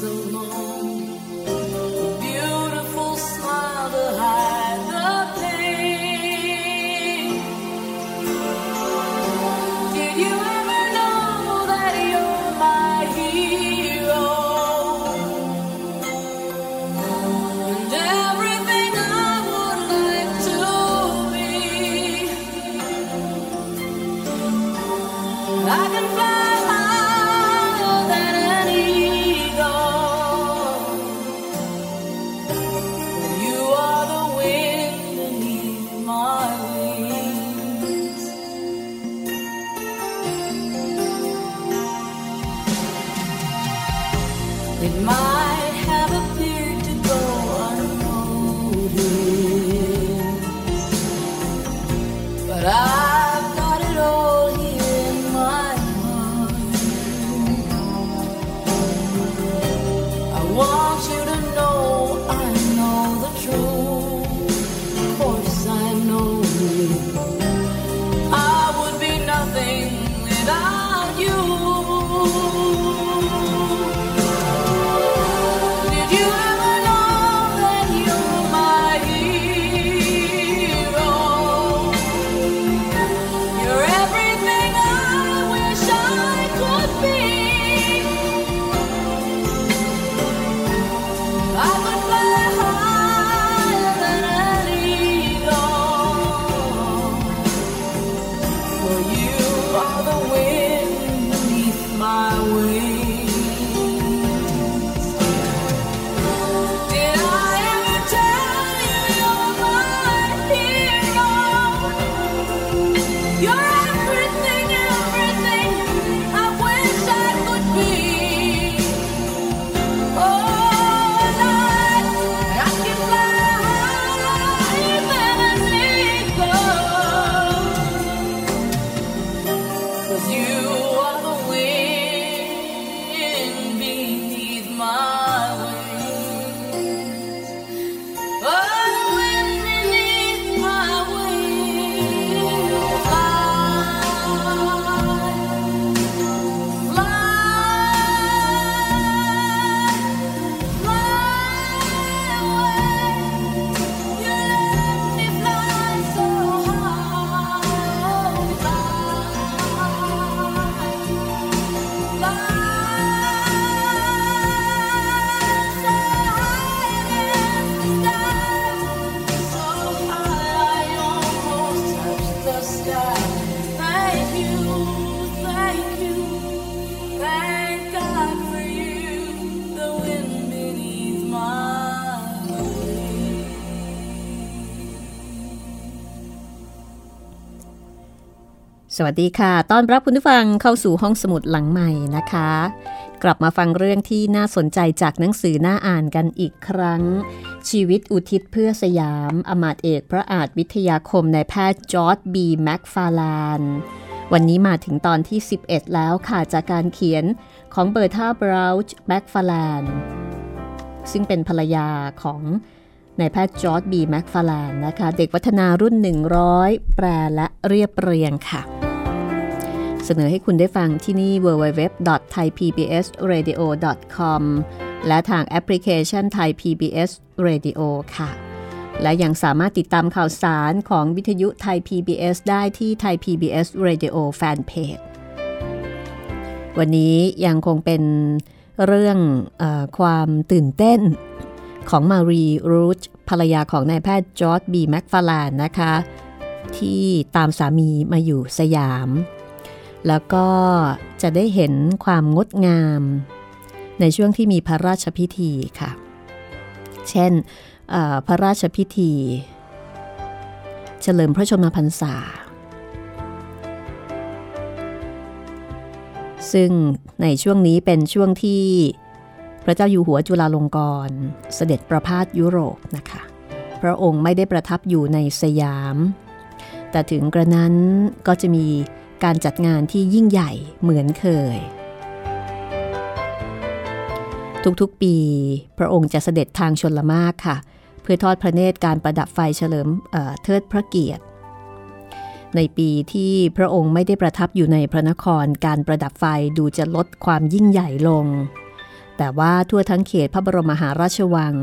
so long. สวัสดีค่ะ ต้อนรับคุณผู้ฟังเข้าสู่ห้องสมุดหลังใหม่นะคะ กลับมาฟังเรื่องที่น่าสนใจจากหนังสือน่าอ่านกันอีกครั้ง ชีวิตอุทิศเพื่อสยาม อำมาตย์เอกพระอาจวิทยาคมนายแพทย์จอร์ดบีแม็กฟาลาน วันนี้มาถึงตอนที่ 11 แล้วค่ะ จากการเขียนของเบอร์ธาบราวช์แม็กฟาลาน ซึ่งเป็นภรรยาของนายแพทย์จอร์ดบีแม็กฟาลานนะคะ เด็กวัฒนารุ่น 100 แปลและเรียบเรียงค่ะ เสนอให้คุณได้ฟังที่นี่ www.thaipbsradio.com และทางแอปพลิเคชัน Thai PBS Radio ค่ะ และยังสามารถติดตามข่าวสารของวิทยุไทย PBS ได้ที่ Thai PBS Radio Fanpage วันนี้ยังคงเป็นเรื่องอความตื่นเต้นของมารีรูชภรรยาของนายแพทย์จอร์ดบีแม็กฟาลานนะคะ ที่ตามสามีมาอยู่สยาม แล้วก็จะได้เห็นความงดงาม ในช่วงที่มีพระราชพิธีค่ะ เช่นพระราชพิธี เฉลิมพระชนมพรรษา ซึ่งในช่วงนี้เป็นช่วงที่พระเจ้าอยู่หัวจุฬาลงกรณ์เสด็จประพาสยุโรปนะคะ พระองค์ไม่ได้ประทับอยู่ในสยาม แต่ถึงกระนั้นก็จะมี การจัดงานที่ยิ่งใหญ่เหมือนเคย ทุกๆปีพระองค์จะเสด็จทางชนละมากค่ะ เพื่อทอดพระเนตรการประดับไฟเฉลิมเเทิดพระเกียรติ ในปีที่พระองค์ไม่ได้ประทับอยู่ในพระนครการประดับไฟดูจะลดความยิ่งใหญ่ลง แต่ว่าทั่วทั้งเขตพระบรมมหาราชวัง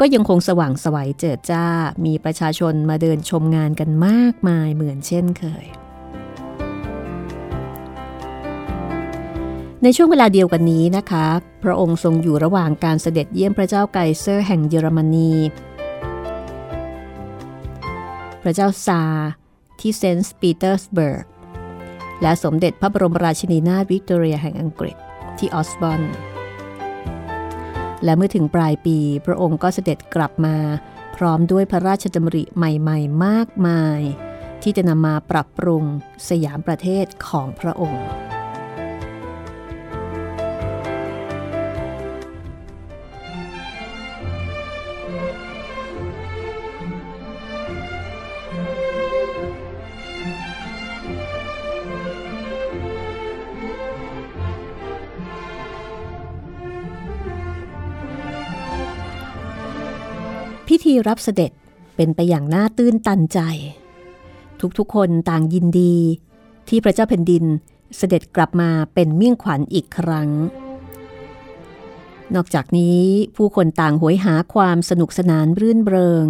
ก็ยังคงสว่างสวัยเจิดจ้า มีประชาชนมาเดินชมงานกันมากมายเหมือนเช่นเคย ในช่วงเวลาเดียวกันนี้นะคะ พระองค์ทรงอยู่ระหว่างการเสด็จเยี่ยมพระเจ้าไกเซอร์แห่งเยอรมนี พระเจ้าซาร์ที่เซนต์ปีเตอร์สเบิร์ก และสมเด็จพระบรมราชินีนาถวิกตอเรียแห่งอังกฤษที่ออสบอนและเมื่อถึงปลายปี พระองค์ก็เสด็จกลับมา พร้อมด้วยพระราชดำริใหม่ ๆ มากมาย ที่จะนำมาปรับปรุงสยามประเทศของพระองค์ ธีรับเสด็จเป็นไปอย่างน่าตื้นตันใจ ทุกๆคนต่างยินดี ที่พระเจ้าแผ่นดินเสด็จกลับมาเป็นเมี่ยงขวัญอีกครั้ง นอกจากนี้ผู้คนต่างหวยหาความสนุกสนานรื่นเริง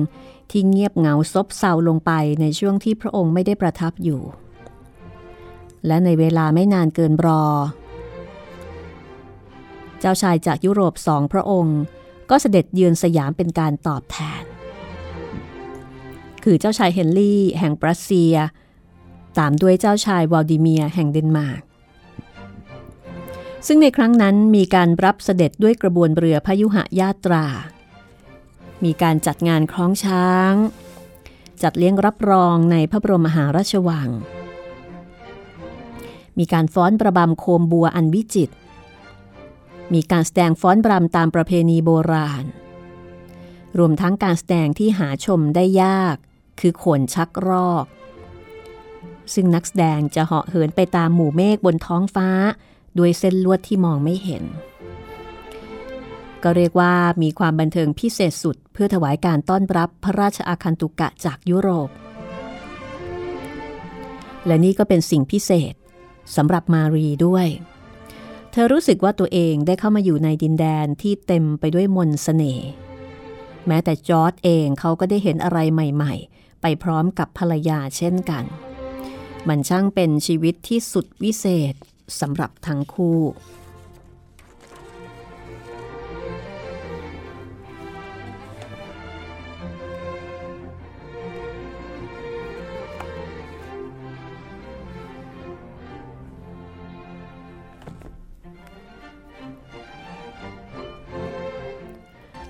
ที่เงียบเหงาซบเซาลงไปในช่วงที่พระองค์ไม่ได้ประทับอยู่ และในเวลาไม่นานเกินรอ เจ้าชายจากยุโรปสองพระองค์ ก็เสด็จเยือนสยามเป็นการตอบแทน คือเจ้าชายเฮนรี่แห่งรัสเซีย ตามด้วยเจ้าชายวอลดิเมียแห่งเดนมาร์ก ซึ่งในครั้งนั้นมีการรับเสด็จด้วยกระบวนเรือพยุหะยาตรา มีการจัดงานคล้องช้าง จัดเลี้ยงรับรองในพระบรมมหาราชวัง มีการฟ้อนประบำโคมบัวอันวิจิตร มีการแสดงฟ้อนบรำตามประเพณีโบราณ รวมทั้งการแสดงที่หาชมได้ยาก คือโขนชักรอก ซึ่งนักแสดงจะเหาะเหินไปตามหมู่เมฆบนท้องฟ้า ด้วยเส้นลวดที่มองไม่เห็น ก็เรียกว่ามีความบันเทิงพิเศษสุดเพื่อถวายการต้อนรับพระราชอาคันตุกะจากยุโรป และนี่ก็เป็นสิ่งพิเศษสำหรับมารีด้วย เธอรู้สึกว่าตัวเองได้เข้ามาอยู่ในดินแดนที่เต็มไปด้วยมนสเสน่ห์แม้แต่จอร์ดเองเขาก็ได้เห็นอะไรใหม่ๆ ไปพร้อมกับภรรยาเช่นกัน มันช่างเป็นชีวิตที่สุดวิเศษสำหรับทั้งคู่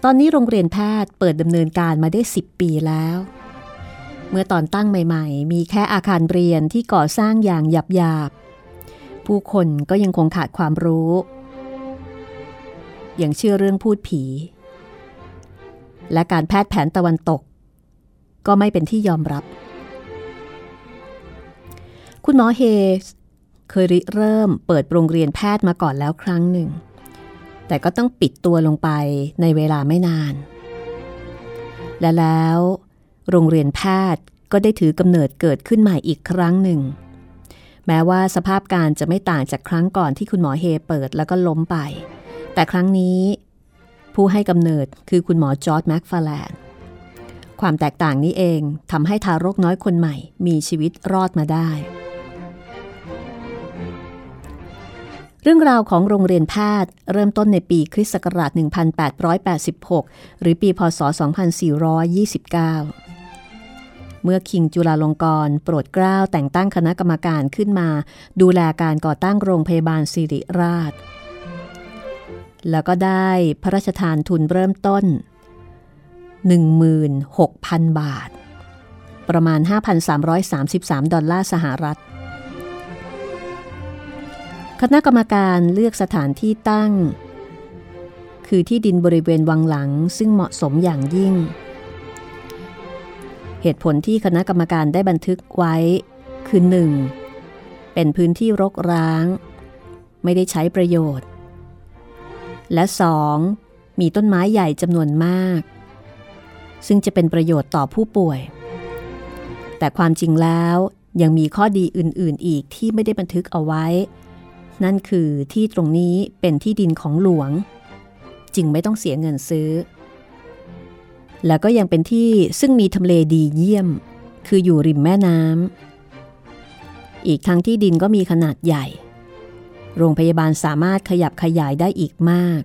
ตอนนี้โรงเรียนแพทย์เปิดดำเนินการมาได้ 10 ปีแล้ว เมื่อตอนตั้งใหม่ๆ มีแค่อาคารเรียนที่ก่อสร้างอย่างหยาบๆ ผู้คนก็ยังคงขาดความรู้อย่างเชื่อเรื่องพูดผี และการแพทย์แผนตะวันตก ก็ไม่เป็นที่ยอมรับ คุณหมอเฮเคยริเริ่มเปิดโรงเรียนแพทย์มาก่อนแล้วครั้งหนึ่ง แต่ก็ต้องปิดตัวลงไปในเวลาไม่นาน และแล้ว โรงเรียนแพทย์ก็ได้ถือกำเนิดเกิดขึ้นใหม่อีกครั้งหนึ่ง แม้ว่าสภาพการจะไม่ต่างจากครั้งก่อนที่คุณหมอเฮเปิดแล้วก็ล้มไป แต่ครั้งนี้ ผู้ให้กำเนิดคือคุณหมอจอร์ดแม็กฟาแลนความแตกต่างนี้เองทำให้ทารกน้อยคนใหม่มีชีวิตรอดมาได้ เรื่องราวของโรงเรียนแพทย์เริ่มต้นในปีคริสต์ศักราช 1886 หรือปีพศ 2429 เมื่อคิงจุลาลงกรณ์โปรดเกล้าแต่งตั้งคณะกรรมการขึ้นมา ดูแลการก่อตั้งโรงพยาบาลสิริราช แล้วก็ได้พระราชทานทุนเริ่มต้น 16,000 บาท ประมาณ 5,333 ดอลลาร์สหรัฐ คณะกรรมการเลือกสถานที่ตั้ง คือที่ดินบริเวณวังหลังซึ่งเหมาะสมอย่างยิ่ง เหตุผลที่คณะกรรมการได้บันทึกไว้คือ 1. เป็นพื้นที่รกร้าง ไม่ได้ใช้ประโยชน์ และ 2. มีต้นไม้ใหญ่จำนวนมาก ซึ่งจะเป็นประโยชน์ต่อผู้ป่วย แต่ความจริงแล้วยังมีข้อดีอื่น ๆ อีกที่ไม่ได้บันทึกเอาไว้ นั่นคือที่ตรงนี้เป็นที่ดินของหลวง จึงไม่ต้องเสียเงินซื้อ แล้วก็ยังเป็นที่ซึ่งมีทำเลดีเยี่ยม คืออยู่ริมแม่น้ำอีกทั้งที่ดินก็มีขนาดใหญ่ โรงพยาบาลสามารถขยับขยายได้อีกมาก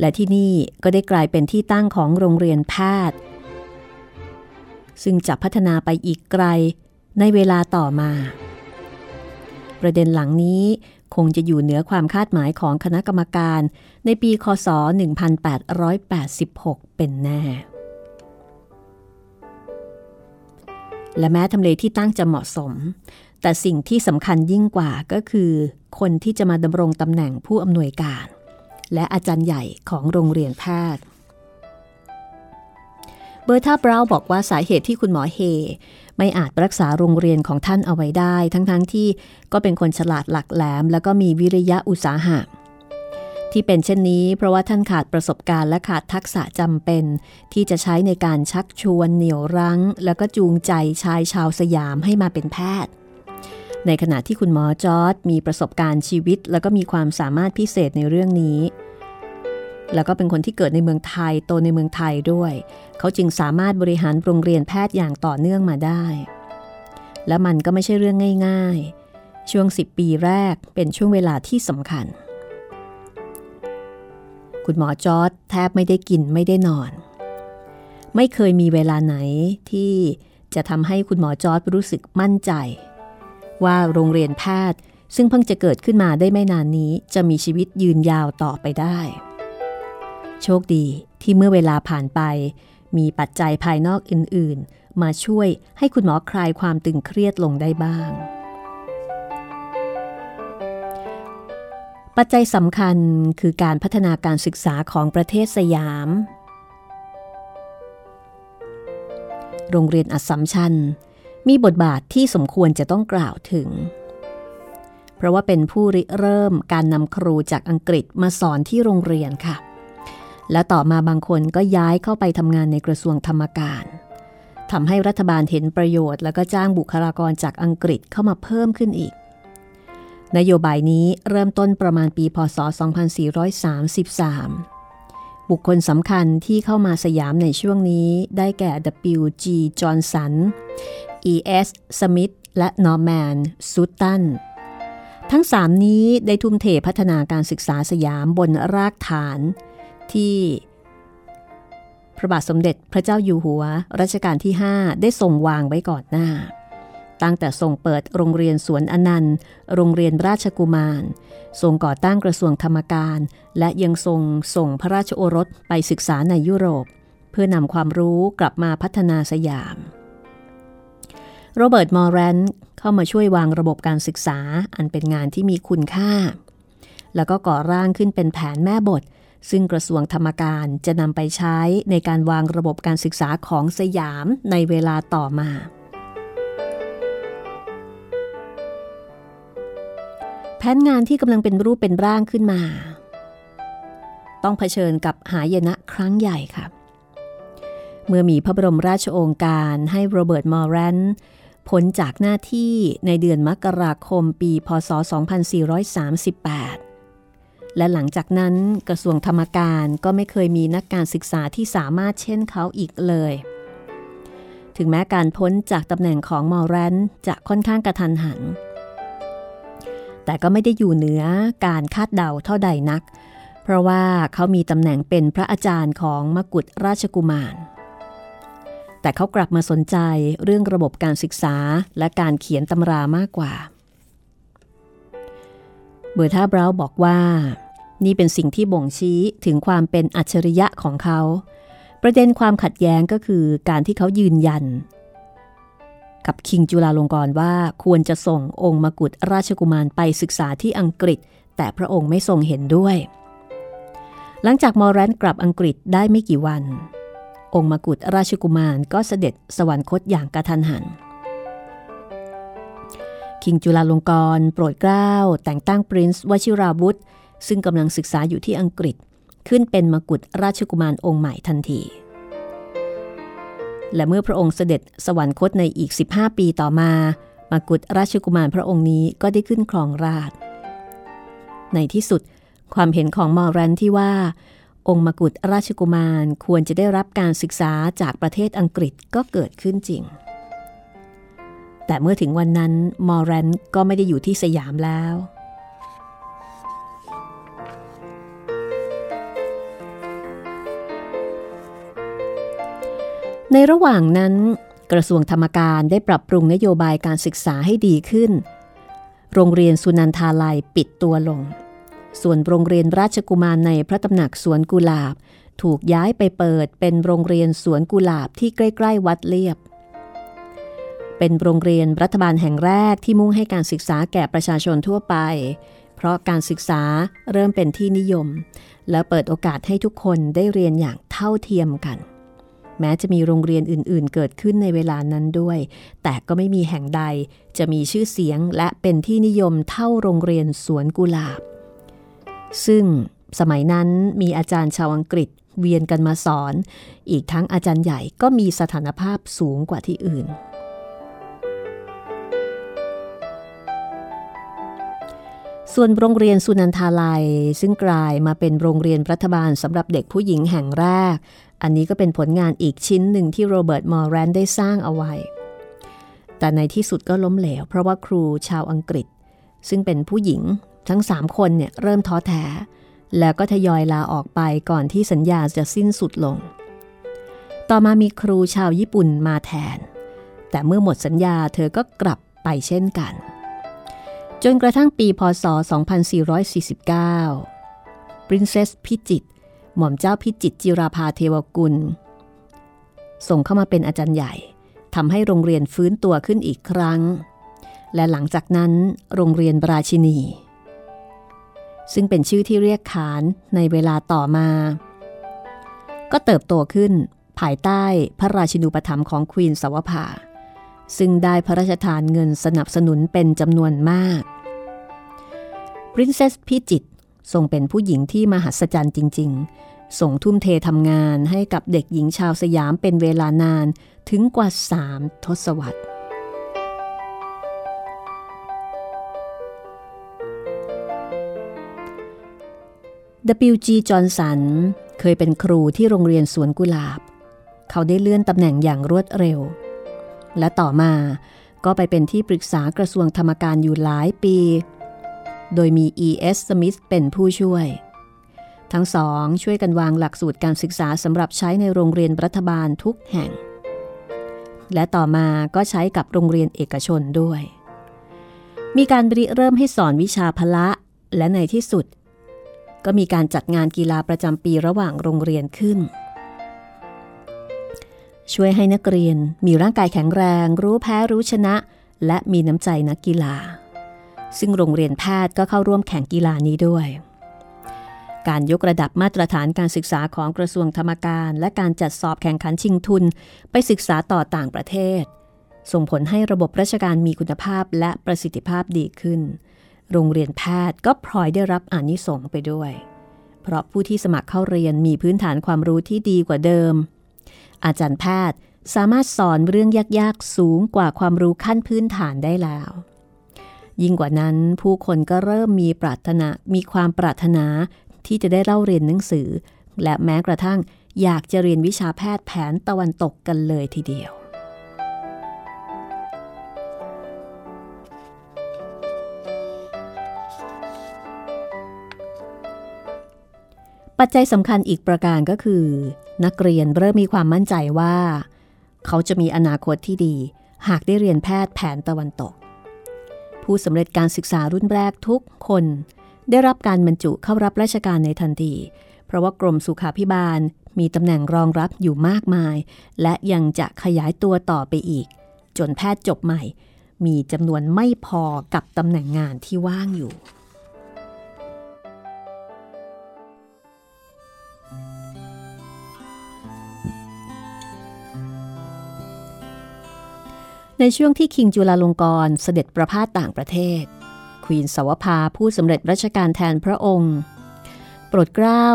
และที่นี่ก็ได้กลายเป็นที่ตั้งของโรงเรียนแพทย์ ซึ่งจะพัฒนาไปอีกไกลในเวลาต่อมาประเด็นหลังนี้ คงจะอยู่เหนือความคาดหมายของคณะกรรมการ ในปีคศ 1886 เป็นแน่ และแม้ทำเลที่ตั้งจะเหมาะสม แต่สิ่งที่สำคัญยิ่งกว่าก็คือ คนที่จะมาดำรงตำแหน่งผู้อำนวยการ และอาจารย์ใหญ่ของโรงเรียนแพทย์ เบอร์ธาบราวบอกว่าสาเหตุที่คุณหมอเฮ ไม่อาจรักษาโรงเรียนของท่านเอาไว้ได้ ทั้งๆทที่ก็เป็นคนฉลาดหลักแหลม แล้วก็มีวิริยะอุตสาหะ ที่เป็นเช่นนี้ เพราะว่าท่านขาดประสบการณ์และขาดทักษะจำเป็น ที่จะใช้ในการชักชวนเหนี่ยวรั้ง แล้วก็จูงใจชายชาวสยามให้มาเป็นแพทย์ในขณะที่คุณหมอจอร์ดมีประสบการณ์ชีวิต แล้วก็มีความสามารถพิเศษในเรื่องนี้ แล้วก็เป็นคนที่เกิดในเมืองไทยโตในเมืองไทยด้วย เขาจึงสามารถบริหารโรงเรียนแพทย์อย่างต่อเนื่องมาได้ และมันก็ไม่ใช่เรื่องง่าย ๆ ช่วง 10 ปีแรกเป็นช่วงเวลาที่สำคัญ คุณหมอจอร์ดแทบไม่ได้กินไม่ได้นอน ไม่เคยมีเวลาไหนที่จะทำให้คุณหมอจอร์ดรู้สึกมั่นใจ ว่าโรงเรียนแพทย์ซึ่งเพิ่งจะเกิดขึ้นมาได้ไม่นานนี้จะมีชีวิตยืนยาวต่อไปได้ โชคดีที่เมื่อเวลาผ่านไป มีปัจจัยภายนอกอื่น ๆ มาช่วยให้คุณหมอคลายความตึงเครียดลงได้บ้าง ปัจจัยสำคัญคือการพัฒนาการศึกษาของประเทศสยาม โรงเรียนอัศมชัญมีบทบาทที่สมควรจะต้องกล่าวถึง เพราะว่าเป็นผู้ริเริ่มการนำครูจากอังกฤษมาสอนที่โรงเรียนค่ะ และต่อมาบางคนก็ย้ายเข้าไปทำงานในกระทรวงธรรมการทำให้รัฐบาลเห็นประโยชน์ แล้วก็จ้างบุคลากรจากอังกฤษเข้ามาเพิ่มขึ้นอีก นโยบายนี้เริ่มต้นประมาณปี พศ 2433 บุคคลสำคัญที่เข้ามาสยามในช่วงนี้ได้แก่ W.G. Johnson E.S. Smith และ Norman Sutton ทั้งสามนี้ได้ทุ่มเทพัฒนาการศึกษาสยามบนรากฐาน ที่พระบาทสมเด็จพระเจ้าอยู่หัวรัชกาลที่ 5 ได้ทรงวางไว้ก่อนหน้า ตั้งแต่ทรงเปิดโรงเรียนสวนอนันต์ โรงเรียนราชกุมาร ทรงก่อตั้งกระทรวงธรรมการ และยังทรงส่งพระราชโอรสไปศึกษาในยุโรป เพื่อนำความรู้กลับมาพัฒนาสยาม โรเบิร์ต มอร์แรนเข้ามาช่วยวางระบบการศึกษาอันเป็นงานที่มีคุณค่า แล้วก็ก่อร่างขึ้นเป็นแผนแม่บท ซึ่งกระทรวงธรรมการจะนำไปใช้ในการวางระบบการศึกษาของสยามในเวลาต่อมา แผนงานที่กำลังเป็นรูปเป็นร่างขึ้นมา ต้องเผชิญกับหายนะครั้งใหญ่ค่ะ เมื่อมีพระบรมราชโองการให้โรเบิร์ต มอร์แรนพ้นจากหน้าที่ในเดือนมกราคมปี พศ 2438 และหลังจากนั้นกระทรวงธรรมการก็ไม่เคยมีนักการศึกษาที่สามารถเช่นเขาอีกเลย ถึงแม้การพ้นจากตำแหน่งของมอร์แรนจะค่อนข้างกระทันหัน แต่ก็ไม่ได้อยู่เหนือการคาดเดาเท่าใดนัก เพราะว่าเขามีตำแหน่งเป็นพระอาจารย์ของมกุฎราชกุมาร แต่เขากลับมาสนใจเรื่องระบบการศึกษาและการเขียนตำรามากกว่าเเบอร์ธาบราวบอกว่า นี่เป็นสิ่งที่บ่งชี้ถึงความเป็นอัจฉริยะของเขา ประเด็นความขัดแย้งก็คือการที่เขายืนยัน กับคิงจุลาลงกรว่าควรจะส่งองค์มกุฎราชกุมารไปศึกษาที่อังกฤษ แต่พระองค์ไม่ทรงเห็นด้วย หลังจากมอร์แรนกลับอังกฤษได้ไม่กี่วัน องค์มกุฎราชกุมารก็เสด็จสวรรคตอย่างกระทันหัน คิงจุลาลงกรโปรดเกล้า แต่งตั้งปรินซ์วชิราวุธซึ่งกำลังศึกษาอยู่ที่อังกฤษ ขึ้นเป็นมกุฎราชกุมารองค์ใหม่ทันที และเมื่อพระองค์เสด็จสวรรคตในอีก 15 ปีต่อมา มกุฎราชกุมารพระองค์นี้ก็ได้ขึ้นครองราช ในที่สุด ความเห็นของมอรันที่ว่า องค์มกุฎราชกุมารควรจะได้รับการศึกษาจากประเทศอังกฤษก็เกิดขึ้นจริง แต่เมื่อถึงวันนั้นมอร์แรนก็ไม่ได้อยู่ที่สยามแล้ว ในระหว่างนั้น กระทรวงธรรมการได้ปรับปรุงนโยบายการศึกษาให้ดีขึ้น โรงเรียนสุนันทาลัยปิดตัวลง ส่วนโรงเรียนราชกุมารในพระตำหนักสวนกุหลาบ ถูกย้ายไปเปิดเป็นโรงเรียนสวนกุหลาบที่ใกล้ ๆ วัดเลียบ เป็นโรงเรียนรัฐบาลแห่งแรกที่มุ่งให้การศึกษาแก่ประชาชนทั่วไป เพราะการศึกษาเริ่มเป็นที่นิยม และเปิดโอกาสให้ทุกคนได้เรียนอย่างเท่าเทียมกัน แม้จะมีโรงเรียนอื่น ๆ เกิดขึ้นในเวลานั้นด้วย แต่ก็ไม่มีแห่งใดจะมีชื่อเสียงและเป็นที่นิยมเท่าโรงเรียนสวนกุหลาบ ซึ่งสมัยนั้นมีอาจารย์ชาวอังกฤษเวียนกันมาสอน อีกทั้งอาจารย์ใหญ่ก็มีสถานภาพสูงกว่าที่อื่น ส่วนโรงเรียนสุนันทาลัย ซึ่งกลายมาเป็นโรงเรียนรัฐบาลสำหรับเด็กผู้หญิงแห่งแรก อันนี้ก็เป็นผลงานอีกชิ้นหนึ่งที่โรเบิร์ตมอร์แรนได้สร้างเอาไว้ แต่ในที่สุดก็ล้มเหลว เพราะว่าครูชาวอังกฤษ ซึ่งเป็นผู้หญิงทั้งสามคนเนี่ยเริ่มท้อแท้ แล้วก็ทยอยลาออกไปก่อนที่สัญญาจะสิ้นสุดลง ต่อมามีครูชาวญี่ปุ่นมาแทน แต่เมื่อหมดสัญญาเธอก็กลับไปเช่นกัน จนกระทั่งปีพศ 2449 Princess พิจิต หม่อมเจ้าพิจิตจิราภาเทวกุล ส่งเข้ามาเป็นอาจารย์ใหญ่ทำให้โรงเรียนฟื้นตัวขึ้นอีกครั้ง และหลังจากนั้นโรงเรียนบราชินี ซึ่งเป็นชื่อที่เรียกขานในเวลาต่อมา ก็เติบโตขึ้นภายใต้พระราชินูปถัมภ์ของควีนสวภา ซึ่งได้พระราชทานเงินสนับสนุนเป็นจำนวนมาก ปรินเซสพิจิตทรงเป็นผู้หญิงที่มหัศจรรย์จริง ๆ ส่งทุ่มเททำงานให้กับเด็กหญิงชาวสยามเป็นเวลานานถึงกว่าสามทศวรรษ W.G. จอห์นสันเคยเป็นครูที่โรงเรียนสวนกุหลาบ เขาได้เลื่อนตำแหน่งอย่างรวดเร็ว และต่อมาก็ไปเป็นที่ปรึกษากระทรวงธรรมการอยู่หลายปี โดยมี E.S. Smith เป็นผู้ช่วย ทั้งสองช่วยกันวางหลักสูตรการศึกษาสำหรับใช้ในโรงเรียนรัฐบาลทุกแห่ง และต่อมาก็ใช้กับโรงเรียนเอกชนด้วย มีการริเริ่มให้สอนวิชาพละและในที่สุด ก็มีการจัดงานกีฬาประจำปีระหว่างโรงเรียนขึ้น ช่วยให้นักเรียนมีร่างกายแข็งแรง รู้แพ้รู้ชนะ และมีน้ำใจนักกีฬา ซึ่งโรงเรียนแพทย์ก็เข้าร่วมแข่งกีฬานี้ด้วย การยกระดับมาตรฐานการศึกษาของกระทรวงธรรมการ และการจัดสอบแข่งขันชิงทุน ไปศึกษาต่อต่างประเทศ ส่งผลให้ระบบราชการมีคุณภาพและประสิทธิภาพดีขึ้น โรงเรียนแพทย์ก็พลอยได้รับอานิสงส์ไปด้วย เพราะผู้ที่สมัครเข้าเรียนมีพื้นฐานความรู้ที่ดีกว่าเดิม อาจารย์แพทย์สามารถสอนเรื่องยากๆสูงกว่าความรู้ขั้นพื้นฐานได้แล้ว ยิ่งกว่านั้นผู้คนก็เริ่มมีปรารถนามีความปรารถนาที่จะได้เล่าเรียนหนังสือ และแม้กระทั่งอยากจะเรียนวิชาแพทย์แผนตะวันตกกันเลยทีเดียวปัจจัยสำคัญอีกประการก็คือ นักเรียนเริ่มมีความมั่นใจว่า เขาจะมีอนาคตที่ดี หากได้เรียนแพทย์แผนตะวันตก ผู้สำเร็จการศึกษารุ่นแรกทุกคน ได้รับการบรรจุเข้ารับราชการในทันที เพราะว่ากรมสุขาพิบาลมีตำแหน่งรองรับอยู่มากมาย และยังจะขยายตัวต่อไปอีก จนแพทย์จบใหม่ มีจำนวนไม่พอกับตำแหน่งงานที่ว่างอยู่ ในช่วงที่คิงจุลาลงกรเสด็จประพาสต่างประเทศ ควีนสวภาผู้สำเร็จราชการแทนพระองค์ โปรดเกล้า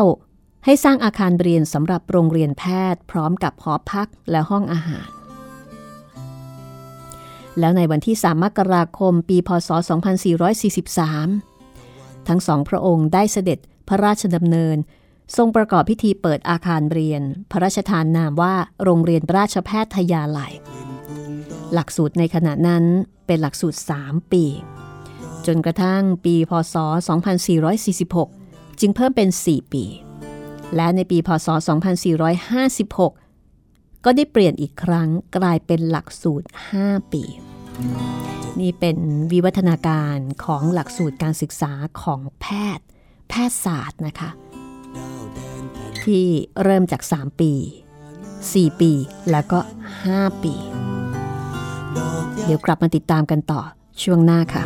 ให้สร้างอาคารเรียนสำหรับโรงเรียนแพทย์ พร้อมกับหอพักและห้องอาหาร แล้วในวันที่ 3 มกราคม ปีพศ 2443 ทั้งสองพระองค์ได้เสด็จพระราชดำเนิน ทรงประกอบพิธีเปิดอาคารเรียน พระราชทานนามว่าโรงเรียนราชแพทยาลัย หลักสูตรในขณะนั้นเป็นหลักสูตร 3 ปี จนกระทั่งปีพศ 2446 จึงเพิ่มเป็น 4 ปี และในปีพศ 2456 ก็ได้เปลี่ยนอีกครั้งกลายเป็นหลักสูตร 5 ปี นี่เป็นวิวัฒนาการของหลักสูตรการศึกษาของแพทย์ แพทยศาสตร์นะคะ ที่เริ่มจาก 3 ปี 4 ปีแล้วก็ 5 ปี เดี๋ยวกลับมาติดตามกันต่อช่วงหน้าค่ะ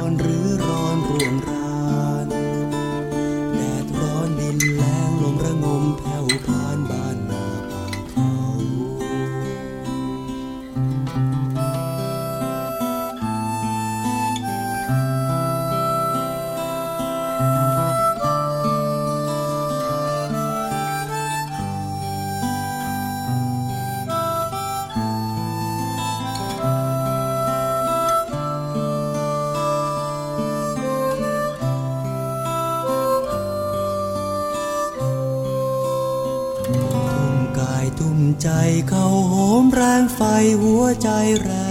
เข้าโหมแรงไฟหัวใจแรง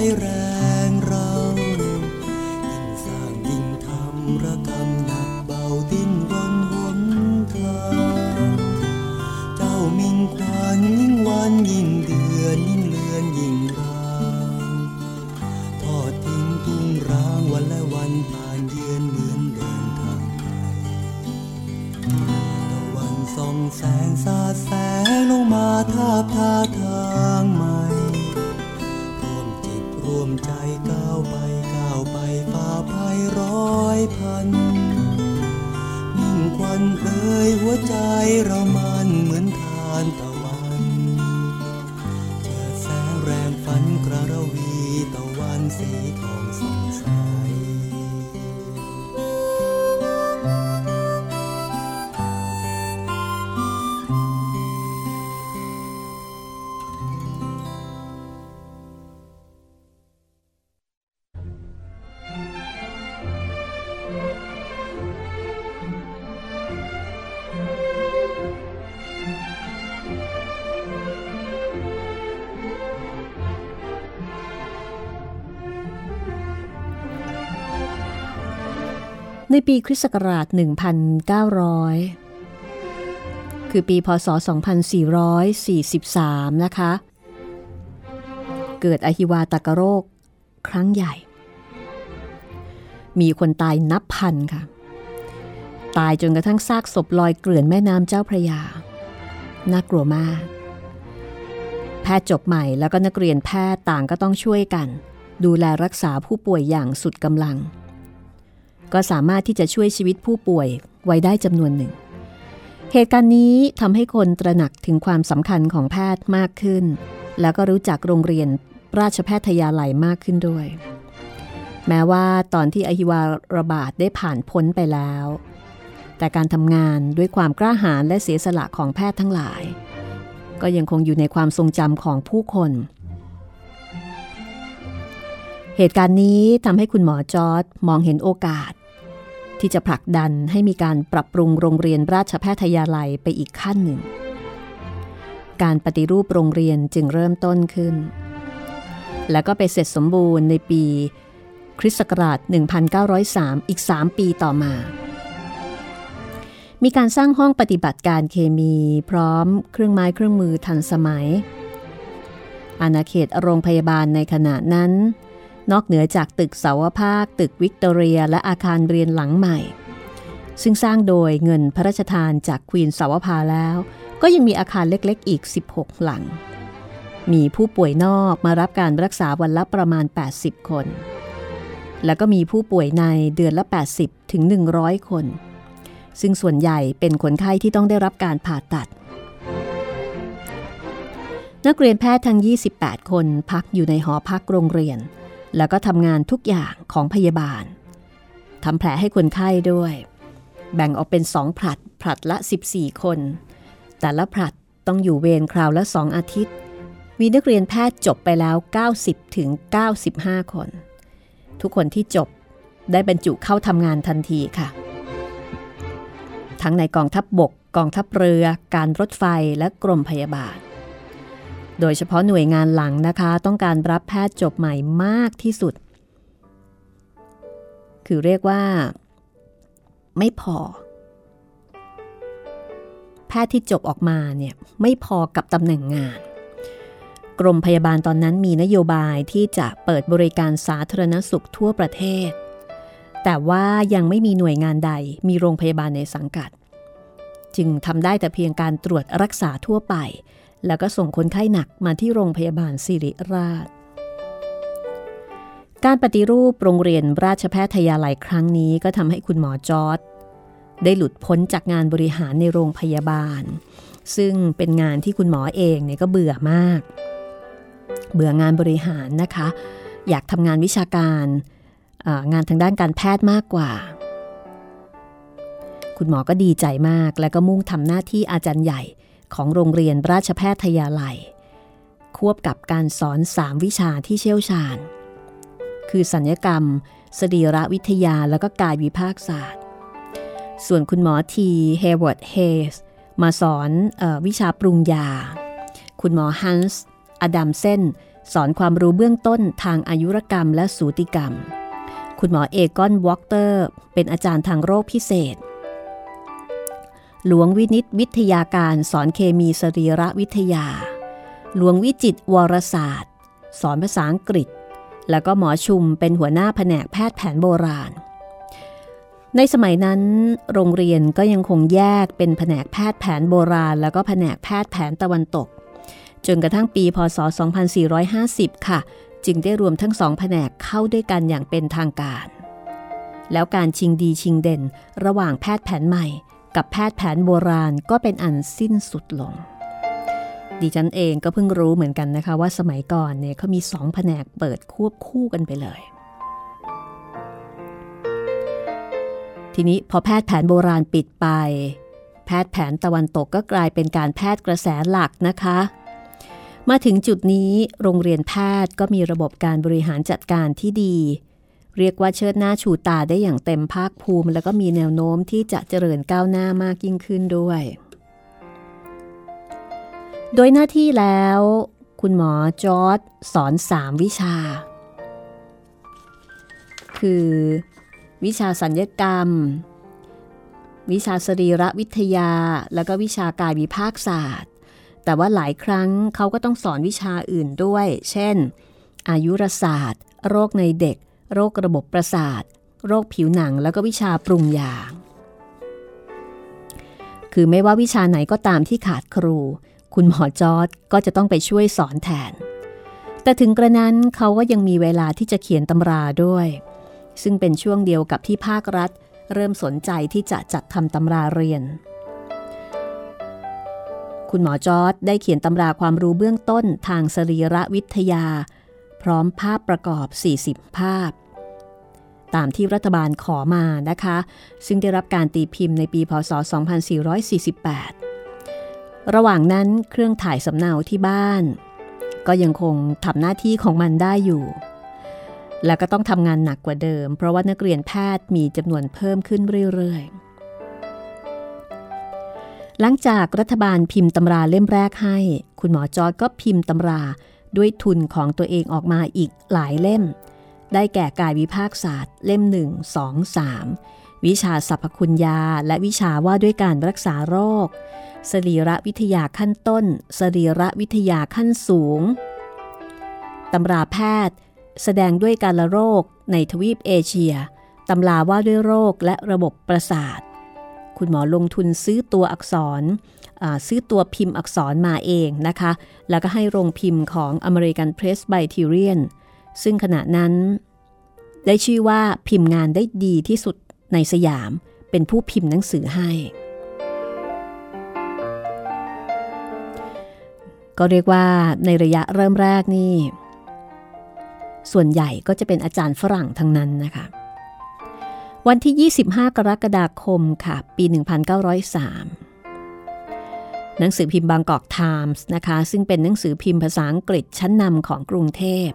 หัวใจแรง ในปีคริสต์ศักราช 1900 คือปีพศ 2443 นะคะ เกิดอหิวาตกโรค ครั้งใหญ่ มีคนตายนับพันค่ะ ตายจนกระทั่งซากศพลอยเกลื่อนแม่น้ำเจ้าพระยา น่ากลัวมาก แพทย์จบใหม่แล้วก็นักเรียนแพทย์ต่างก็ต้องช่วยกัน ดูแลรักษาผู้ป่วยอย่างสุดกำลัง ก็สามารถที่จะช่วยชีวิตผู้ป่วยไว้ได้จำนวนหนึ่ง เหตุการณ์นี้ทำให้คนตระหนักถึงความสำคัญของแพทย์มากขึ้น แล้วก็รู้จักโรงเรียนราชแพทยาลัยมากขึ้นด้วย แม้ว่าตอนที่อหิวาระบาดได้ผ่านพ้นไปแล้ว แต่การทำงานด้วยความกล้าหาญและเสียสละของแพทย์ทั้งหลาย ก็ยังคงอยู่ในความทรงจำของผู้คนเหตุการณ์นี้ทำให้คุณหมอจอร์ดมองเห็นโอกาส ที่จะผลักดันให้มีการปรับปรุงโรงเรียนราชแพทยาลัยไปอีกขั้นหนึ่ง การปฏิรูปโรงเรียนจึงเริ่มต้นขึ้น แล้วก็ไปเสร็จสมบูรณ์ในปีคริสต์ศักราช 1903 อีก 3 ปีต่อมา มีการสร้างห้องปฏิบัติการเคมีพร้อมเครื่องไม้เครื่องมือทันสมัย อาณาเขตโรงพยาบาลในขณะนั้น นอกเหนือจากตึกเสาวภาค ตึกวิกตอเรีย และอาคารเรียนหลังใหม่ ซึ่งสร้างโดยเงินพระราชทานจากควีนสาวภาแล้ว ก็ยังมีอาคารเล็กๆ อีก 16 หลัง มีผู้ป่วยนอกมารับการรักษาวันละประมาณ 80 คน แล้วก็มีผู้ป่วยในเดือนละ 80 ถึง 100 คน ซึ่งส่วนใหญ่เป็นคนไข้ที่ต้องได้รับการผ่าตัดนักเรียนแพทย์ทั้ง 28 คนพักอยู่ในหอพักโรงเรียน แล้วก็ทำงานทุกอย่างของพยาบาลทำแผลให้คนไข้ด้วย แบ่งออกเป็นสองผลัด ผลัดละ 14 คน แต่ละผลัดต้องอยู่เวรคราวละสองอาทิตย์ มีนักเรียนแพทย์จบไปแล้ว 90ถึง95 คน ทุกคนที่จบได้บรรจุเข้าทำงานทันทีค่ะ ทั้งในกองทัพบบก กองทัพเรือ การรถไฟและกรมพยาบาล โดยเฉพาะหน่วยงานหลังนะคะ ต้องการรับแพทย์จบใหม่มากที่สุด คือเรียกว่า ไม่พอ แพทย์ที่จบออกมาเนี่ยไม่พอกับตำแหน่งงานกรมพยาบาลตอนนั้นมีนโยบายที่จะเปิดบริการสาธารณสุขทั่วประเทศ แต่ว่ายังไม่มีหน่วยงานใดมีโรงพยาบาลในสังกัด จึงทำได้แต่เพียงการตรวจรักษาทั่วไป แล้วก็ส่งคนไข้หนักมาที่โรงพยาบาลสิริราช การปฏิรูปโรงเรียนราชแพทยาลัยครั้งนี้ก็ทำให้คุณหมอจอร์ดได้หลุดพ้นจากงานบริหารในโรงพยาบาล ซึ่งเป็นงานที่คุณหมอเองเนี่ยก็เบื่อมาก เบื่องานบริหารนะคะ อยากทำงานวิชาการงานทางด้านการแพทย์มากกว่า คุณหมอก็ดีใจมาก และก็มุ่งทำหน้าที่อาจารย์ใหญ่ ของโรงเรียนราชแพทยาลัย ควบกับการสอน3วิชาที่เชี่ยวชาญ คือศัลยกรรม สรีรวิทยาแล้วก็กายวิภาคศาสตร์ ส่วนคุณหมอทีเฮเวิร์ดเฮสมาสอนอวิชาปรุงยา คุณหมอฮันส์อดัมเซนสอนความรู้เบื้องต้นทางอายุรกรรมและสูติกรรม คุณหมอเอกอนวอลเตอร์ เป็นอาจารย์ทางโรคพิเศษ หลวงวินิตวิทยาการสอนเคมีสรีรวิทยา หลวงวิจิตวรศาสตร์ สอนภาษาอังกฤษ แล้วก็หมอชุมเป็นหัวหน้าแผนกแพทย์แผนโบราณ ในสมัยนั้น โรงเรียนก็ยังคงแยกเป็นแผนกแพทย์แผนโบราณ แล้วก็แผนกแพทย์แผนตะวันตก จนกระทั่งปีพศ 2450 ค่ะ จึงได้รวมทั้งสองแผนกเข้าด้วยกันอย่างเป็นทางการแล้วการชิงดีชิงเด่น ระหว่างแพทย์แผนใหม่ กับแพทย์แผนโบราณก็เป็นอันสิ้นสุดลง ดิฉันเองก็เพิ่งรู้เหมือนกันนะคะว่าสมัยก่อนเนี่ยเขามีสองแผนกเปิดควบคู่กันไปเลย ทีนี้พอแพทย์แผนโบราณปิดไป แพทย์แผนตะวันตกก็กลายเป็นการแพทย์กระแสหลักนะคะ มาถึงจุดนี้โรงเรียนแพทย์ก็มีระบบการบริหารจัดการที่ดี เรียกว่าเชิดหน้าชูตาได้อย่างเต็มภาคภูมิ แล้วก็มีแนวโน้มที่จะเจริญก้าวหน้ามากยิ่งขึ้นด้วย โดยหน้าที่แล้ว คุณหมอจอร์ดสอน3วิชา คือ วิชาสัญญกรรม วิชาสรีระวิทยา แล้วก็วิชากายวิภาคศาสตร์ แต่ว่าหลายครั้งเขาก็ต้องสอนวิชาอื่นด้วย เช่น อายุรศาสตร์ โรคในเด็ก โรคระบบประสาท โรคผิวหนังแล้วก็วิชาปรุงยา คือไม่ว่าวิชาไหนก็ตามที่ขาดครู คุณหมอจอร์ดก็จะต้องไปช่วยสอนแทน แต่ถึงกระนั้นเขาก็ยังมีเวลาที่จะเขียนตำราด้วย ซึ่งเป็นช่วงเดียวกับที่ภาครัฐ เริ่มสนใจที่จะจัดทำตำราเรียนคุณหมอจอร์ดได้เขียนตำราความรู้เบื้องต้นทางสรีระวิทยา พร้อมภาพประกอบ 40 ภาพ ตามที่รัฐบาลขอมานะคะ ซึ่งได้รับการตีพิมพ์ในปีพศ 2448 ระหว่างนั้นเครื่องถ่ายสำเนาที่บ้าน ก็ยังคงทำหน้าที่ของมันได้อยู่ และก็ต้องทำงานหนักกว่าเดิม เพราะว่านักเรียนแพทย์มีจำนวนเพิ่มขึ้นเรื่อยๆหลังจากรัฐบาลพิมพ์ตำราเล่มแรกให้ คุณหมอจอร์ดก็พิมพ์ตำรา ด้วยทุนของตัวเองออกมาอีกหลายเล่ม ได้แก่กายวิภาคศาสตร์ เล่ม 1 2 3 วิชาสรรพคุณยา และวิชาว่าด้วยการรักษาโรค สรีระวิทยาขั้นต้น สรีระวิทยาขั้นสูง ตำราแพทย์ แสดงด้วยการละโรคในทวีปเอเชีย ตำราว่าด้วยโรคและระบบประสาท คุณหมอลงทุนซื้อตัวอักษร ซื้อตัวพิมพ์อักษรมาเองนะคะ แล้วก็ให้โรงพิมพ์ของ American Presbyterian ซึ่งขณะนั้น ได้ชื่อว่าพิมพ์งานได้ดีที่สุดในสยาม เป็นผู้พิมพ์หนังสือให้ ก็เรียกว่าในระยะเริ่มแรกนี่ ส่วนใหญ่ก็จะเป็นอาจารย์ฝรั่งทั้งนั้นนะคะ วันที่ 25 กรกฎาคมค่ะ ปี 1903 หนังสือพิมพ์บางกอกไทมส์นะคะ ซึ่งเป็นหนังสือพิมพ์ภาษาอังกฤษชั้นนำของกรุงเทพ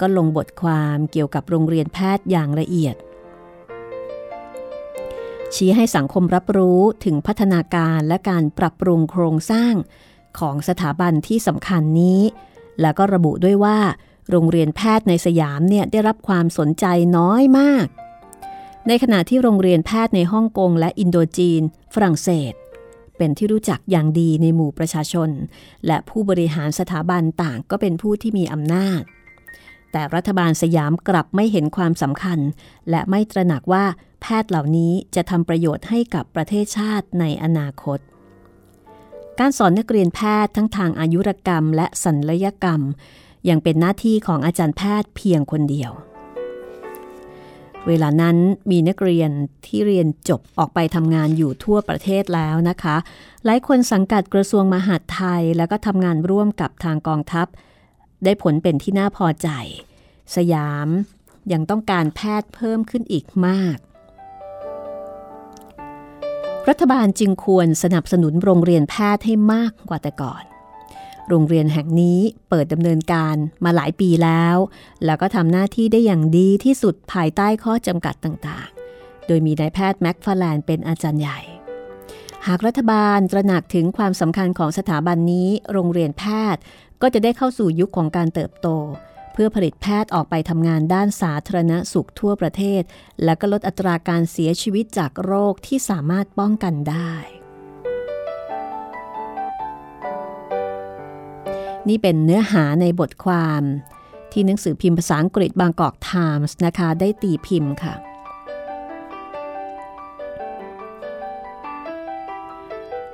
ก็ลงบทความเกี่ยวกับโรงเรียนแพทย์อย่างละเอียด ชี้ให้สังคมรับรู้ถึงพัฒนาการและการปรับปรุงโครงสร้างของสถาบันที่สำคัญนี้ แล้วก็ระบุด้วยว่า โรงเรียนแพทย์ในสยามเนี่ยได้รับความสนใจน้อยมาก ในขณะที่โรงเรียนแพทย์ในฮ่องกงและอินโดจีน ฝรั่งเศส เป็นที่รู้จักอย่างดีในหมู่ประชาชน และผู้บริหารสถาบันต่างก็เป็นผู้ที่มีอำนาจ แต่รัฐบาลสยามกลับไม่เห็นความสำคัญ และไม่ตระหนักว่าแพทย์เหล่านี้จะทำประโยชน์ให้กับประเทศชาติในอนาคต การสอนนักเรียนแพทย์ทั้งทางอายุรกรรม และศัลยกรรม ยังเป็นหน้าที่ของอาจารย์แพทย์เพียงคนเดียว เวลานั้นมีนักเรียนที่เรียนจบออกไปทำงานอยู่ทั่วประเทศแล้วนะคะ หลายคนสังกัดกระทรวงมหาดไทย แล้วก็ทำงานร่วมกับทางกองทัพ ได้ผลเป็นที่น่าพอใจ สยามยังต้องการแพทย์เพิ่มขึ้นอีกมาก รัฐบาลจึงควรสนับสนุนโรงเรียนแพทย์ให้มากกว่าแต่ก่อน โรงเรียนแห่งนี้เปิดดำเนินการมาหลายปีแล้ว แล้วก็ทำหน้าที่ได้อย่างดีที่สุดภายใต้ข้อจำกัดต่างๆ โดยมีนายแพทย์แม็กฟาแลนเป็นอาจารย์ใหญ่ หากรัฐบาลตระหนักถึงความสำคัญของสถาบันนี้ โรงเรียนแพทย์ก็จะได้เข้าสู่ยุคของการเติบโต เพื่อผลิตแพทย์ออกไปทำงานด้านสาธารณสุขทั่วประเทศ และก็ลดอัตราการเสียชีวิตจากโรคที่สามารถป้องกันได้ นี่เป็นเนื้อหาในบทความ ที่หนังสือพิมพ์ภาษาอังกฤษบางกอกไทมส์นะคะ ได้ตีพิมพ์ค่ะ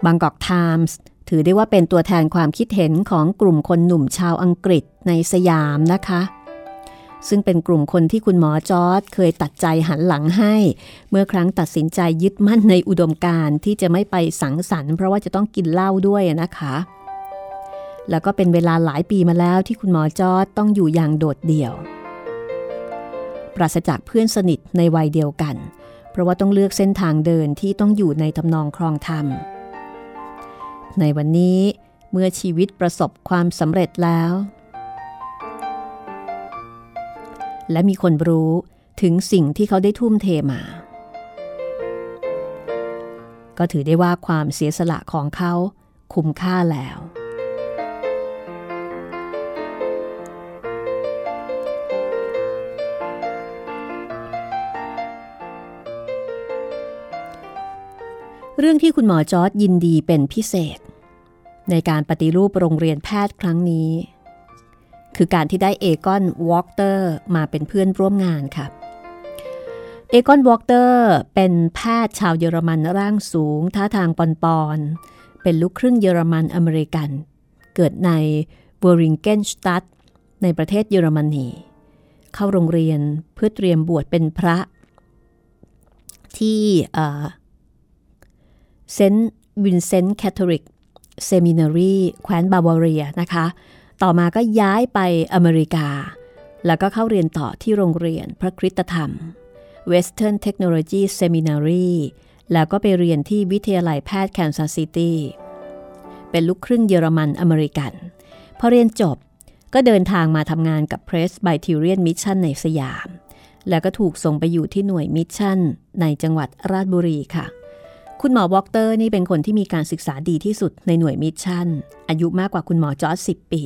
บางกอกไทมส์ถือได้ว่าเป็นตัวแทนความคิดเห็นของกลุ่มคนหนุ่มชาวอังกฤษในสยามนะคะ ซึ่งเป็นกลุ่มคนที่คุณหมอจอร์ดเคยตัดใจหันหลังให้ เมื่อครั้งตัดสินใจยึดมั่นในอุดมการณ์ที่จะไม่ไปสังสรรค์เพราะว่าจะต้องกินเหล้าด้วยนะคะ แล้วก็เป็นเวลาหลายปีมาแล้วที่คุณหมอจอร์ดต้องอยู่อย่างโดดเดี่ยว ปราศจากเพื่อนสนิทในวัยเดียวกัน เพราะว่าต้องเลือกเส้นทางเดินที่ต้องอยู่ในทำนองครองธรรม ในวันนี้เมื่อชีวิตประสบความสำเร็จแล้ว และมีคนรู้ถึงสิ่งที่เขาได้ทุ่มเทมา ก็ถือได้ว่าความเสียสละของเขาคุ้มค่าแล้ว เรื่องที่คุณหมอจอร์ดยินดีเป็นพิเศษ ในการปฏิรูปโรงเรียนแพทย์ครั้งนี้ คือการที่ได้เอกอนวอล์กเตอร์มาเป็นเพื่อนร่วมงานค่ะเอกอนวอล์กเตอร์เป็นแพทย์ชาวเยอรมันร่างสูง ท่าทางปอนปอนเป็นลูกครึ่งเยอรมันอเมริกัน เกิดในเวอริงเกนสตัดในประเทศเยอรมนี เข้าโรงเรียนเพื่อเตรียมบวชเป็นพระ ที่ St. Vincent Catholic Seminary แคว้นบาวาเรียนะคะ ต่อมาก็ย้ายไปอเมริกา แล้วก็เข้าเรียนต่อที่โรงเรียนพระคริสตธรรม Western Theological Seminary แล้วก็ไปเรียนที่วิทยาลัยแพทย์แคนซัสซิตี้ เป็นลูกครึ่งเยอรมันอเมริกัน พอเรียนจบก็เดินทางมาทำงานกับ Presbyterian Mission ในสยาม แล้วก็ถูกส่งไปอยู่ที่หน่วยมิชชั่นในจังหวัดราชบุรีค่ะ คุณหมอวอกเตอร์นี่เป็นคนที่มีการศึกษาดีที่สุดในหน่วยมิชชั่น อายุมากกว่าคุณหมอจอร์จ10ปี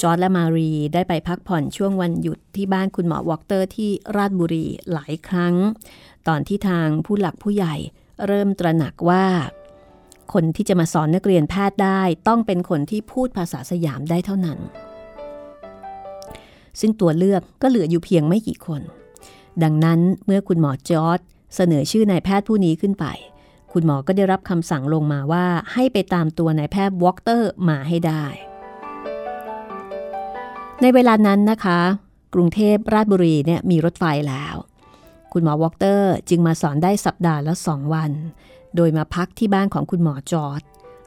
จอร์จและมารีได้ไปพักผ่อนช่วงวันหยุดที่บ้านคุณหมอวอกเตอร์ที่ราชบุรีหลายครั้ง ตอนที่ทางผู้หลักผู้ใหญ่เริ่มตระหนักว่า คนที่จะมาสอนนักเรียนแพทย์ได้ต้องเป็นคนที่พูดภาษาสยามได้เท่านั้น ซึ่งตัวเลือกก็เหลืออยู่เพียงไม่กี่คน ดังนั้นเมื่อคุณหมอจอร์จเสนอชื่อนายแพทย์ผู้นี้ขึ้นไป คุณหมอก็ได้รับคำสั่งลงมาว่าให้ไปตามตัวนายแพทย์วอลเตอร์มาให้ได้ ในเวลานั้นนะคะ กรุงเทพราชบุรีเนี่ยมีรถไฟแล้ว คุณหมอวอลเตอร์จึงมาสอนได้สัปดาห์ละสองวัน โดยมาพักที่บ้านของคุณหมอจอร์จ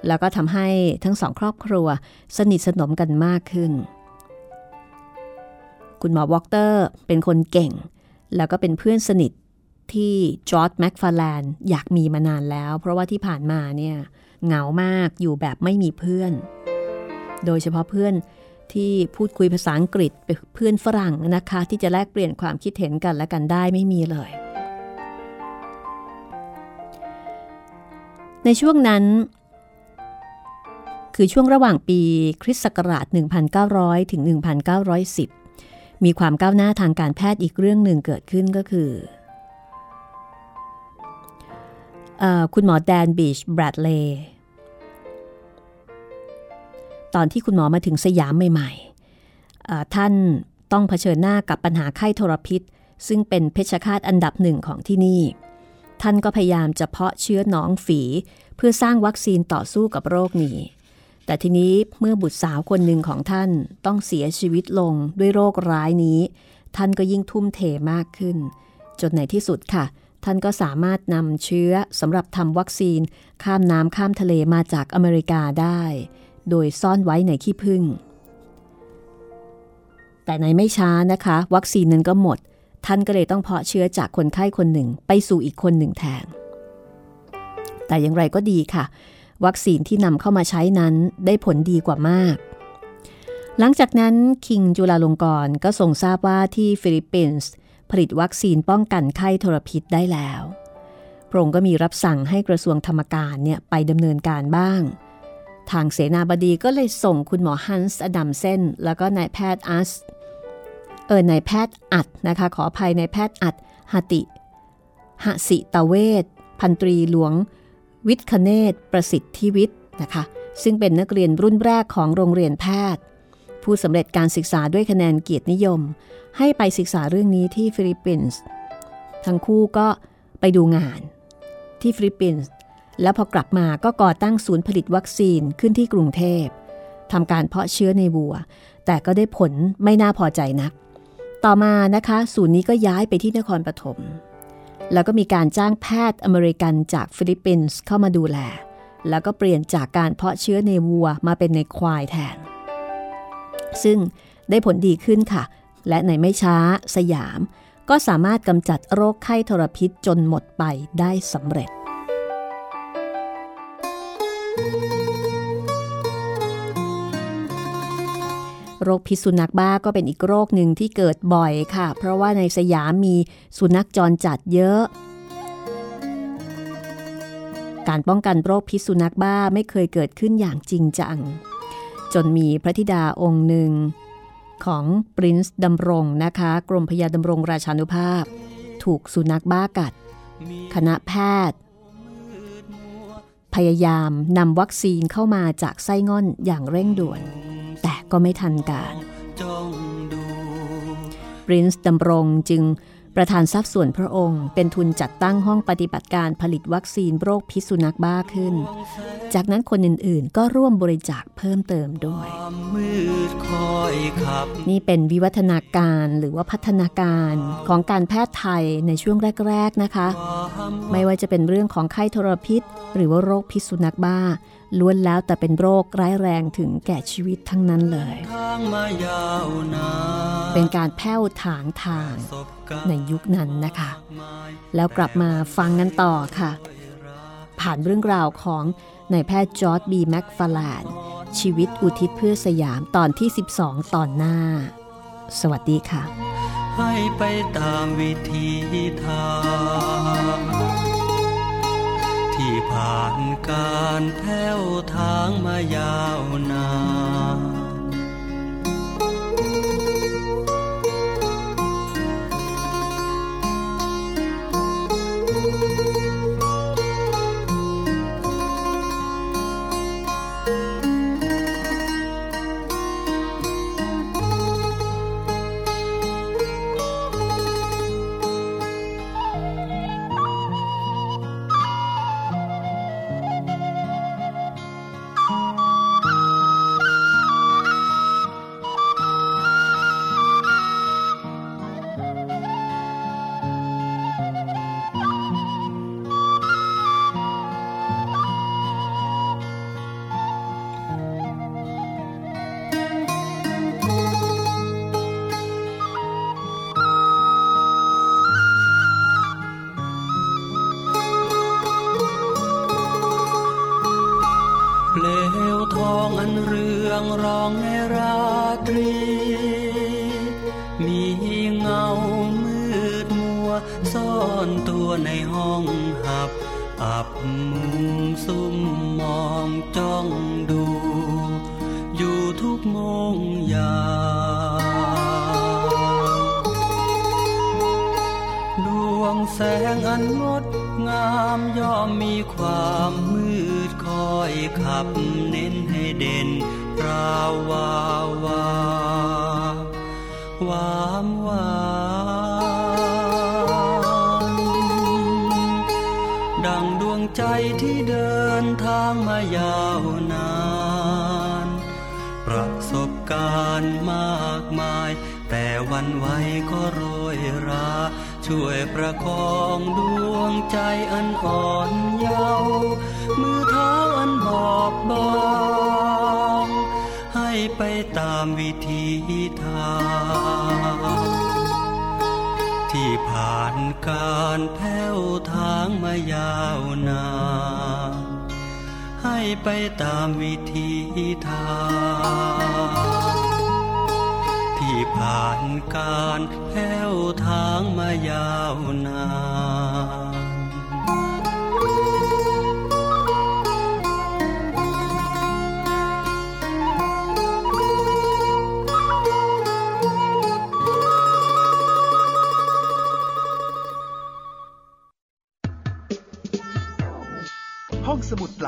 แล้วก็ทำให้ทั้งสองครอบครัวสนิทสนมกันมากขึ้น คุณหมอวอลเตอร์เป็นคนเก่ง แล้วก็เป็นเพื่อนสนิท ที่จอร์จแม็คฟาร์แลนด์อยากมีมานานแล้ว เพราะว่าที่ผ่านมาเนี่ยเหงามากอยู่แบบไม่มีเพื่อน โดยเฉพาะเพื่อนที่พูดคุยภาษาอังกฤษเพื่อนฝรั่งนะคะ ที่จะแลกเปลี่ยนความคิดเห็นกันและกันได้ไม่มีเลย ในช่วงนั้น คือช่วงระหว่างปีคริสต์ศักราช 1900 ถึง 1910 มีความก้าวหน้าทางการแพทย์อีกเรื่องหนึ่งเกิดขึ้นก็คืออ คุณหมอแดนบีชแบรดเลย์ตอนที่คุณหมอมาถึงสยามใหม่ๆท่านต้องเผชิญหน้ากับปัญหาไข้ทรพิษ ซึ่งเป็นเพชฌฆาตอันดับหนึ่งของที่นี่ ท่านก็พยายามจะเพาะเชื้อหนองฝี เพื่อสร้างวัคซีนต่อสู้กับโรคนี้ แต่ทีนี้เมื่อบุตรสาวคนหนึ่งของท่านต้องเสียชีวิตลงด้วยโรคร้ายนี้ ท่านก็ยิ่งทุ่มเทมากขึ้น จนในที่สุดค่ะ ท่านก็สามารถนำเชื้อสำหรับทำวัคซีน ข้ามน้ำข้ามทะเลมาจากอเมริกาได้ โดยซ่อนไว้ในขี้ผึ้งแต่ในไม่ช้านะคะ วัคซีนนั้นก็หมด ท่านก็เลยต้องเพาะเชื้อจากคนไข้คนหนึ่ง ไปสู่อีกคนหนึ่งแทน แต่อย่างไรก็ดีค่ะ วัคซีนที่นำเข้ามาใช้นั้นได้ผลดีกว่ามาก หลังจากนั้น King จุฬาลงกรณ์ก็ทรงทราบว่าที่ฟิลิปปินส์ ผลิตวัคซีนป้องกันไข้ทรพิษได้แล้วพระองค์ก็มีรับสั่งให้กระทรวงธรรมการเนี่ยไปดำเนินการบ้าง ทางเสนาบดีก็เลยส่งคุณหมอฮันส์อดัมเซนแล้วก็นายแพทย์อัสเออนายแพทย์อัดนะคะขออภัยนายแพทย์อัดหติหสิตเวศพันตรีหลวง วิทคเนศประสิทธิวิทย์นะคะ ซึ่งเป็นนักเรียนรุ่นแรกของโรงเรียนแพทย์ ผู้สำเร็จการศึกษาด้วยคะแนนเกียรตินิยม ให้ไปศึกษาเรื่องนี้ที่ฟิลิปปินส์ทั้งคู่ก็ไปดูงานที่ฟิลิปปินส์แล้วพอกลับมาก็ก่อตั้งศูนย์ผลิตวัคซีนขึ้นที่กรุงเทพทำการเพาะเชื้อในวัว แต่ก็ได้ผลไม่น่าพอใจนัก ต่อมานะคะศูนย์นี้ก็ย้ายไปที่นครปฐมแล้วก็มีการจ้างแพทย์อเมริกันจากฟิลิปปินส์เข้ามาดูแล แล้วก็เปลี่ยนจากการเพาะเชื้อในวัวมาเป็นในควายแทน ซึ่งได้ผลดีขึ้นค่ะ และในไม่ช้าสยาม ก็สามารถกำจัดโรคไข้ทรพิษจนหมดไปได้สำเร็จ โรคพิษสุนัขบ้าก็เป็นอีกโรคหนึ่งที่เกิดบ่อยค่ะ เพราะว่าในสยามมีสุนัขจรจัดเยอะการป้องกันโรคพิษสุนัขบ้าไม่เคยเกิดขึ้นอย่างจริงจัง จนมีพระธิดาองค์หนึ่ง ของปรินซ์ดำรงนะคะ กรมพยาดำรงราชานุภาพ ถูกสุนัขบ้ากัด คณะแพทย์ พยายามนำวัคซีนเข้ามาจากไส้ง่อนอย่างเร่งด่วน แต่ก็ไม่ทันการปรินซ์ดำรงจึง ประธานทรัพย์ส่วนพระองค์ เป็นทุนจัดตั้งห้องปฏิบัติการผลิตวัคซีนโรคพิษสุนัขบ้าขึ้น จากนั้นคนอื่นๆ ก็ร่วมบริจาคเพิ่มเติมด้วย นี่เป็นวิวัฒนาการหรือว่าพัฒนาการของการแพทย์ไทยในช่วงแรก ๆนะคะ ไม่ว่าจะเป็นเรื่องของไข้ทรพิษ หรือว่าโรคพิษสุนัขบ้า ล้วนแล้วแต่เป็นโรคร้ายแรงถึงแก่ชีวิตทั้งนั้นเลยทางมายาวนานเป็นการแผ้วถางทางประสบการณ์ในยุคนั้นนะคะมายแล้วกลับมาฟังกันต่อค่ะ ผ่านเรื่องราวของนายแพทย์จอร์ดบีแม็กฟาแลนชีวิตอุทิศเพื่อสยามตอนที่ 12 ตอนหน้า สวัสดีค่ะ ให้ไปตามวิธีทางที่ ผ่านการแผ้วทางมายาวนาน เน้นให้เด่นราววาวาวามวานดังดวงใจที่เดินทางมายาวนาน ประสบการณ์มากมาย แต่วันไหวก็โรยรา ช่วยประคองดวงใจอันอ่อนเยาว์ มือเท้าอันบอบบางให้ไปตามวิธีทาง ที่ผ่านการแผ้วทางมายาวนานให้ไปตามวิธีทาง ที่ผ่านการแผ้วทางมายาวนาน